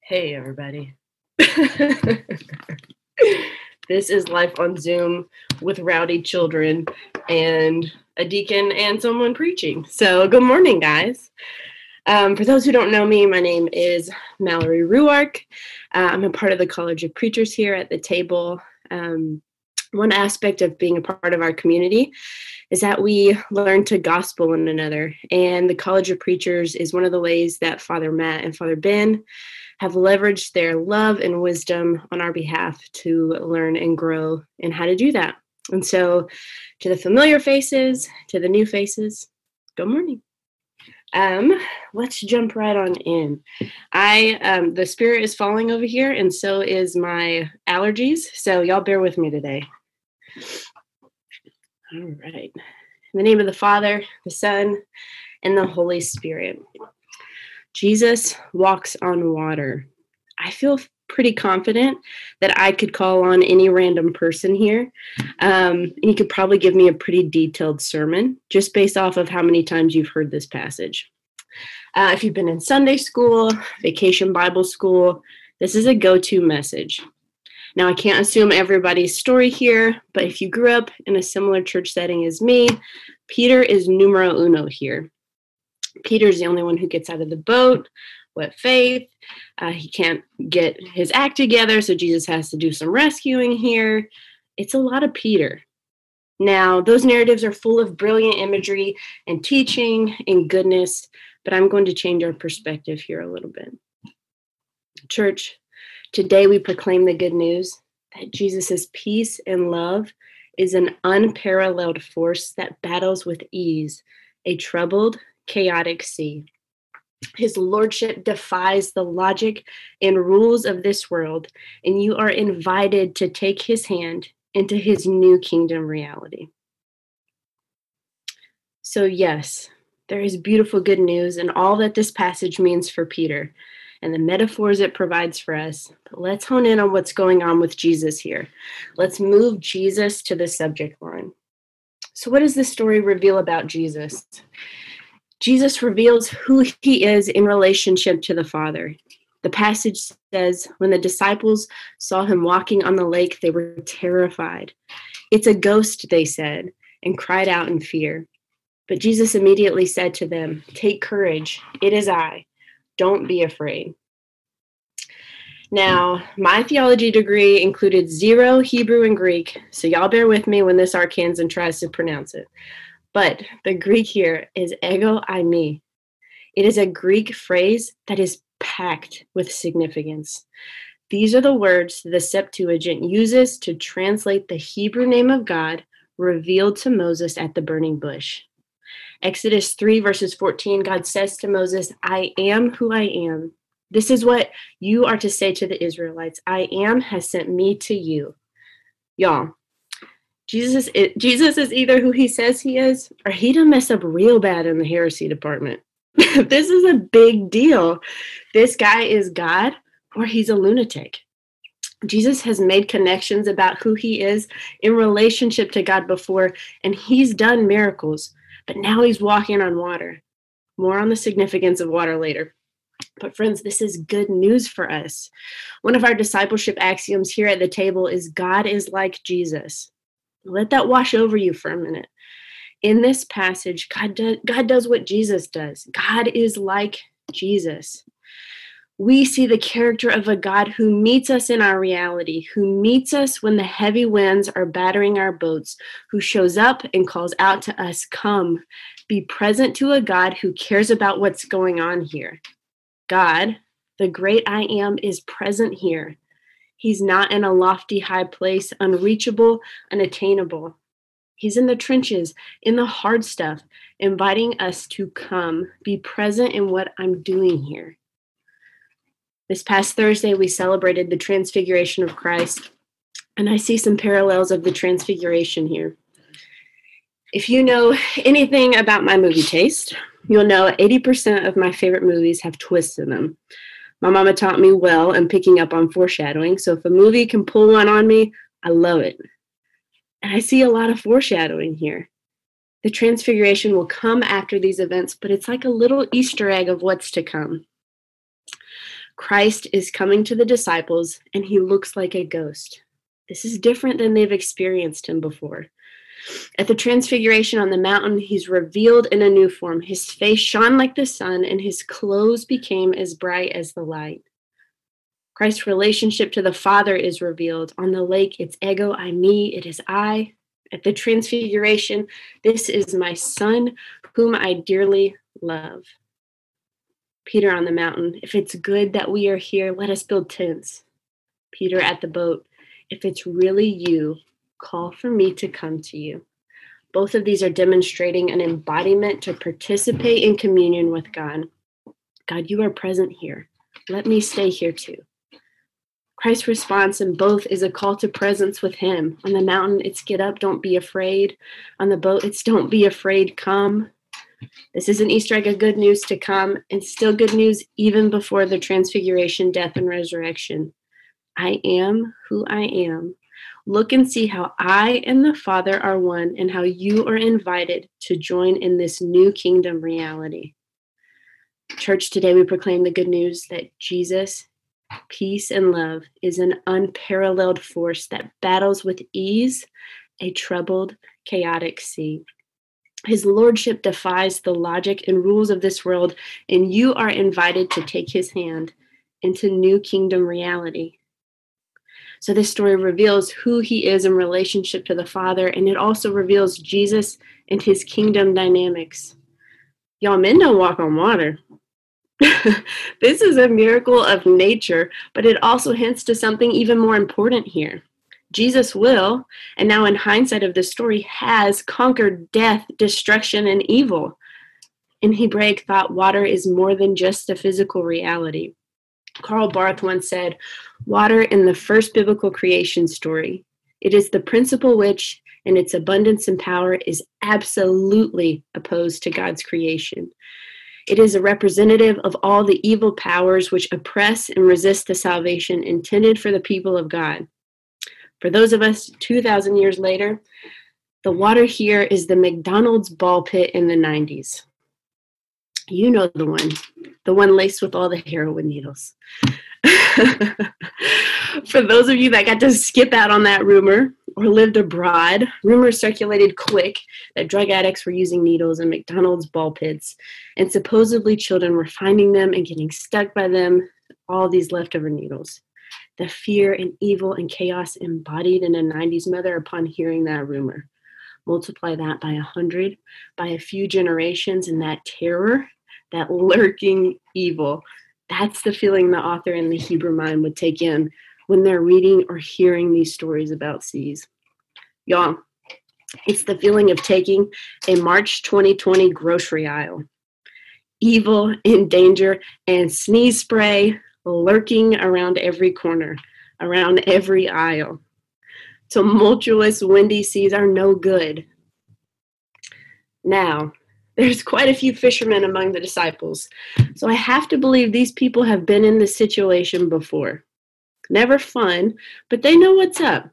Hey, everybody. this is Life on Zoom with rowdy children and a deacon and someone preaching. So, good morning, guys. Um, for those who don't know me, my name is Mallory Ruark. Uh, I'm a part of the College of Preachers here at the table. Um, one aspect of being a part of our community is that we learn to gospel one another. And the College of Preachers is one of the ways that Father Matt and Father Ben have leveraged their love and wisdom on our behalf to learn and grow in how to do that. And so, to the familiar faces, to the new faces, good morning. Um, let's jump right on in. I um, the spirit is falling over here, and so is my allergies. So y'all bear with me today. All right. In the name of the Father, the Son, and the Holy Spirit. Jesus walks on water. I feel pretty confident that I could call on any random person here. Um, and you could probably give me a pretty detailed sermon just based off of how many times you've heard this passage. Uh, if you've been in Sunday school, vacation Bible school, this is a go to message. Now, I can't assume everybody's story here, but if you grew up in a similar church setting as me, Peter is numero uno here. Peter's the only one who gets out of the boat. What faith? Uh, he can't get his act together, so Jesus has to do some rescuing here. It's a lot of Peter. Now, those narratives are full of brilliant imagery and teaching and goodness, but I'm going to change our perspective here a little bit. Church, Today we proclaim the good news that Jesus' peace and love is an unparalleled force that battles with ease a troubled, chaotic sea. His lordship defies the logic and rules of this world, and you are invited to take his hand into his new kingdom reality. So, yes, there is beautiful good news and all that this passage means for Peter and the metaphors it provides for us. But let's hone in on what's going on with Jesus here. Let's move Jesus to the subject line. So, what does this story reveal about Jesus? Jesus reveals who he is in relationship to the Father. The passage says, when the disciples saw him walking on the lake, they were terrified. It's a ghost, they said, and cried out in fear. But Jesus immediately said to them, Take courage, it is I. Don't be afraid. Now, my theology degree included zero Hebrew and Greek, so y'all bear with me when this Arkansan tries to pronounce it. But the Greek here is ego eimi. It is a Greek phrase that is packed with significance. These are the words the Septuagint uses to translate the Hebrew name of God revealed to Moses at the burning bush. Exodus 3, verses 14, God says to Moses, I am who I am. This is what you are to say to the Israelites I am has sent me to you. Y'all, Jesus is, Jesus is either who he says he is, or he done mess up real bad in the heresy department. this is a big deal. This guy is God, or he's a lunatic. Jesus has made connections about who he is in relationship to God before, and he's done miracles but now he's walking on water. More on the significance of water later. But, friends, this is good news for us. One of our discipleship axioms here at the table is God is like Jesus. Let that wash over you for a minute. In this passage, God, do, God does what Jesus does. God is like Jesus we see the character of a God who meets us in our reality, who meets us when the heavy winds are battering our boats, who shows up and calls out to us, Come, be present to a God who cares about what's going on here. God, the great I am, is present here. He's not in a lofty high place, unreachable, unattainable. He's in the trenches, in the hard stuff, inviting us to come, be present in what I'm doing here. This past Thursday, we celebrated the Transfiguration of Christ, and I see some parallels of the Transfiguration here. If you know anything about my movie taste, you'll know 80% of my favorite movies have twists in them. My mama taught me well in picking up on foreshadowing, so if a movie can pull one on me, I love it. And I see a lot of foreshadowing here. The transfiguration will come after these events, but it's like a little Easter egg of what's to come. Christ is coming to the disciples and he looks like a ghost. This is different than they've experienced him before. At the transfiguration on the mountain, he's revealed in a new form. His face shone like the sun, and his clothes became as bright as the light. Christ's relationship to the Father is revealed. On the lake, it's ego, eimi, it is I. At the transfiguration, this is my Son, whom I dearly love. Peter on the mountain, if it's good that we are here, let us build tents. Peter at the boat, if it's really you, call for me to come to you. Both of these are demonstrating an embodiment to participate in communion with God. God, you are present here. Let me stay here too. Christ's response in both is a call to presence with Him. On the mountain, it's get up, don't be afraid. On the boat, it's don't be afraid, come. This is an Easter egg of good news to come, and still good news even before the transfiguration, death, and resurrection. I am who I am. Look and see how I and the Father are one, and how you are invited to join in this new kingdom reality. Church, today we proclaim the good news that Jesus, peace, and love is an unparalleled force that battles with ease a troubled, chaotic sea. His lordship defies the logic and rules of this world, and you are invited to take his hand into new kingdom reality. So, this story reveals who he is in relationship to the Father, and it also reveals Jesus and his kingdom dynamics. Y'all, men don't walk on water. this is a miracle of nature, but it also hints to something even more important here. Jesus will, and now in hindsight of this story, has conquered death, destruction, and evil. In Hebraic thought, water is more than just a physical reality. Karl Barth once said, Water in the first biblical creation story, it is the principle which, in its abundance and power, is absolutely opposed to God's creation. It is a representative of all the evil powers which oppress and resist the salvation intended for the people of God. For those of us 2,000 years later, the water here is the McDonald's ball pit in the 90s. You know the one, the one laced with all the heroin needles. For those of you that got to skip out on that rumor or lived abroad, rumors circulated quick that drug addicts were using needles in McDonald's ball pits, and supposedly children were finding them and getting stuck by them, all these leftover needles. The fear and evil and chaos embodied in a 90s mother upon hearing that rumor. Multiply that by a hundred, by a few generations, and that terror that lurking evil. That's the feeling the author in the Hebrew mind would take in when they're reading or hearing these stories about seas. Y'all, it's the feeling of taking a March 2020 grocery aisle. Evil in danger and sneeze spray lurking around every corner, around every aisle. Tumultuous, windy seas are no good. Now, there's quite a few fishermen among the disciples. So I have to believe these people have been in this situation before. Never fun, but they know what's up.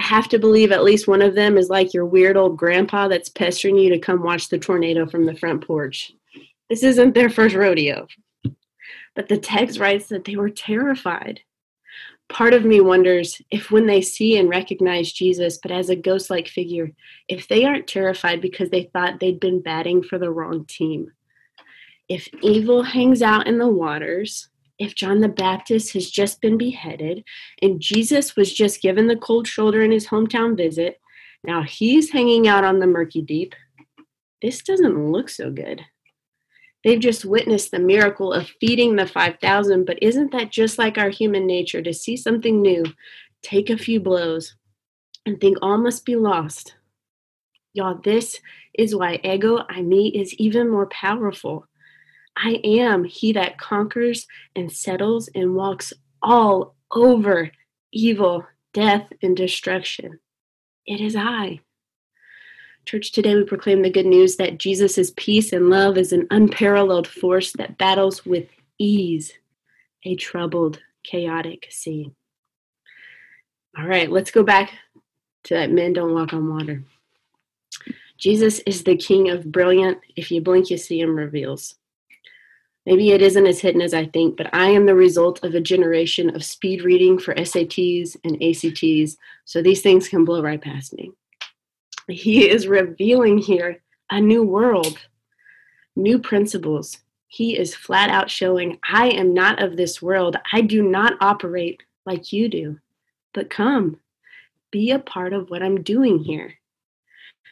I have to believe at least one of them is like your weird old grandpa that's pestering you to come watch the tornado from the front porch. This isn't their first rodeo. But the text writes that they were terrified part of me wonders if when they see and recognize Jesus, but as a ghost like figure, if they aren't terrified because they thought they'd been batting for the wrong team. If evil hangs out in the waters, if John the Baptist has just been beheaded and Jesus was just given the cold shoulder in his hometown visit, now he's hanging out on the murky deep. This doesn't look so good. They've just witnessed the miracle of feeding the 5,000, but isn't that just like our human nature to see something new, take a few blows, and think all must be lost? Y'all, this is why ego, eimi is even more powerful. I am he that conquers and settles and walks all over evil, death, and destruction. It is I. Church, today we proclaim the good news that Jesus' peace and love is an unparalleled force that battles with ease a troubled, chaotic sea. All right, let's go back to that men don't walk on water. Jesus is the king of brilliant, if you blink, you see him reveals. Maybe it isn't as hidden as I think, but I am the result of a generation of speed reading for SATs and ACTs, so these things can blow right past me. He is revealing here a new world, new principles. He is flat out showing, I am not of this world. I do not operate like you do, but come, be a part of what I'm doing here.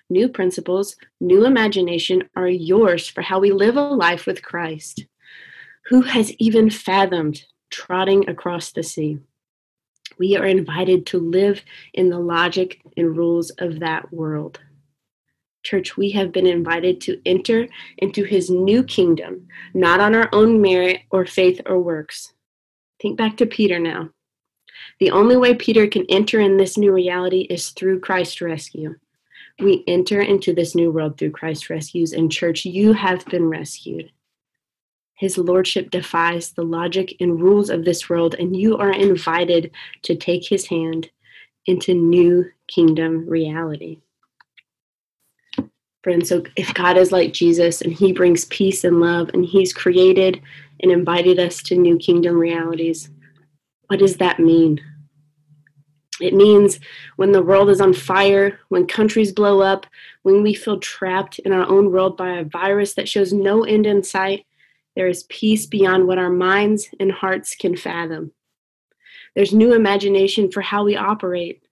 New principles, new imagination are yours for how we live a life with Christ. Who has even fathomed trotting across the sea? We are invited to live in the logic and rules of that world. Church, we have been invited to enter into his new kingdom, not on our own merit or faith or works. Think back to Peter now. The only way Peter can enter in this new reality is through Christ's rescue. We enter into this new world through Christ's rescues, and church, you have been rescued. His lordship defies the logic and rules of this world, and you are invited to take his hand into new kingdom reality. Friends, so if God is like Jesus and he brings peace and love and he's created and invited us to new kingdom realities, what does that mean? It means when the world is on fire, when countries blow up, when we feel trapped in our own world by a virus that shows no end in sight, there is peace beyond what our minds and hearts can fathom. There's new imagination for how we operate.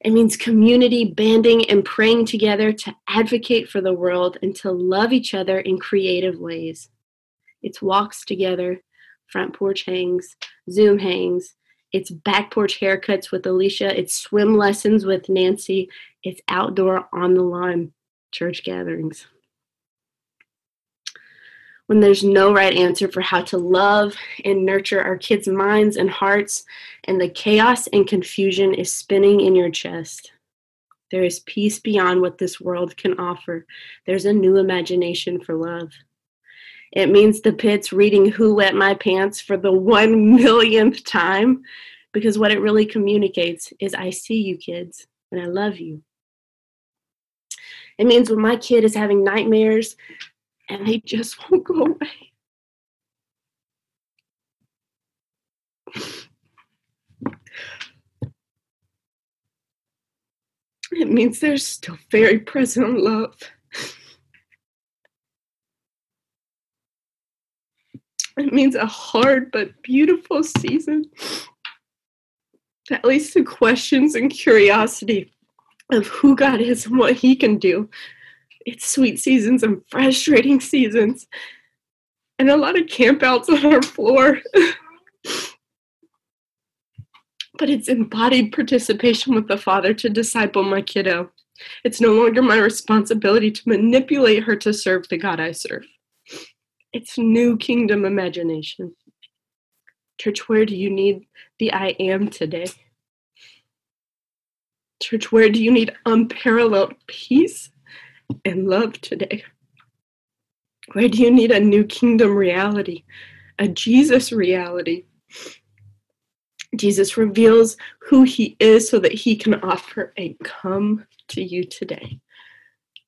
It means community banding and praying together to advocate for the world and to love each other in creative ways. It's walks together, front porch hangs, Zoom hangs, it's back porch haircuts with Alicia, it's swim lessons with Nancy, it's outdoor on the lawn church gatherings when there's no right answer for how to love and nurture our kids' minds and hearts, and the chaos and confusion is spinning in your chest. There is peace beyond what this world can offer. There's a new imagination for love. It means the pits reading Who Wet My Pants for the one millionth time, because what it really communicates is I see you, kids, and I love you. It means when my kid is having nightmares, and they just won't go away. It means there's still very present love. It means a hard but beautiful season that leads to questions and curiosity of who God is and what He can do it's sweet seasons and frustrating seasons, and a lot of campouts on our floor. but it's embodied participation with the Father to disciple my kiddo. It's no longer my responsibility to manipulate her to serve the God I serve. It's new kingdom imagination. Church, where do you need the I am today? Church, where do you need unparalleled peace and love today? Where do you need a new kingdom reality, a Jesus reality? Jesus reveals who he is so that he can offer a come to you today.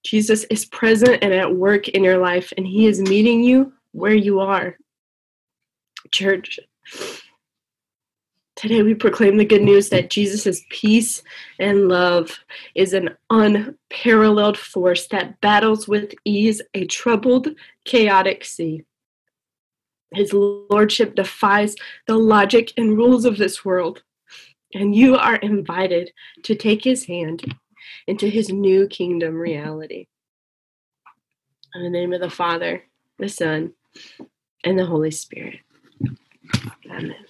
Jesus is present and at work in your life, and he is meeting you where you are. Church, Today, we proclaim the good news that Jesus' peace and love is an unparalleled force that battles with ease a troubled, chaotic sea. His lordship defies the logic and rules of this world, and you are invited to take his hand into his new kingdom reality. In the name of the Father, the Son, and the Holy Spirit. Amen.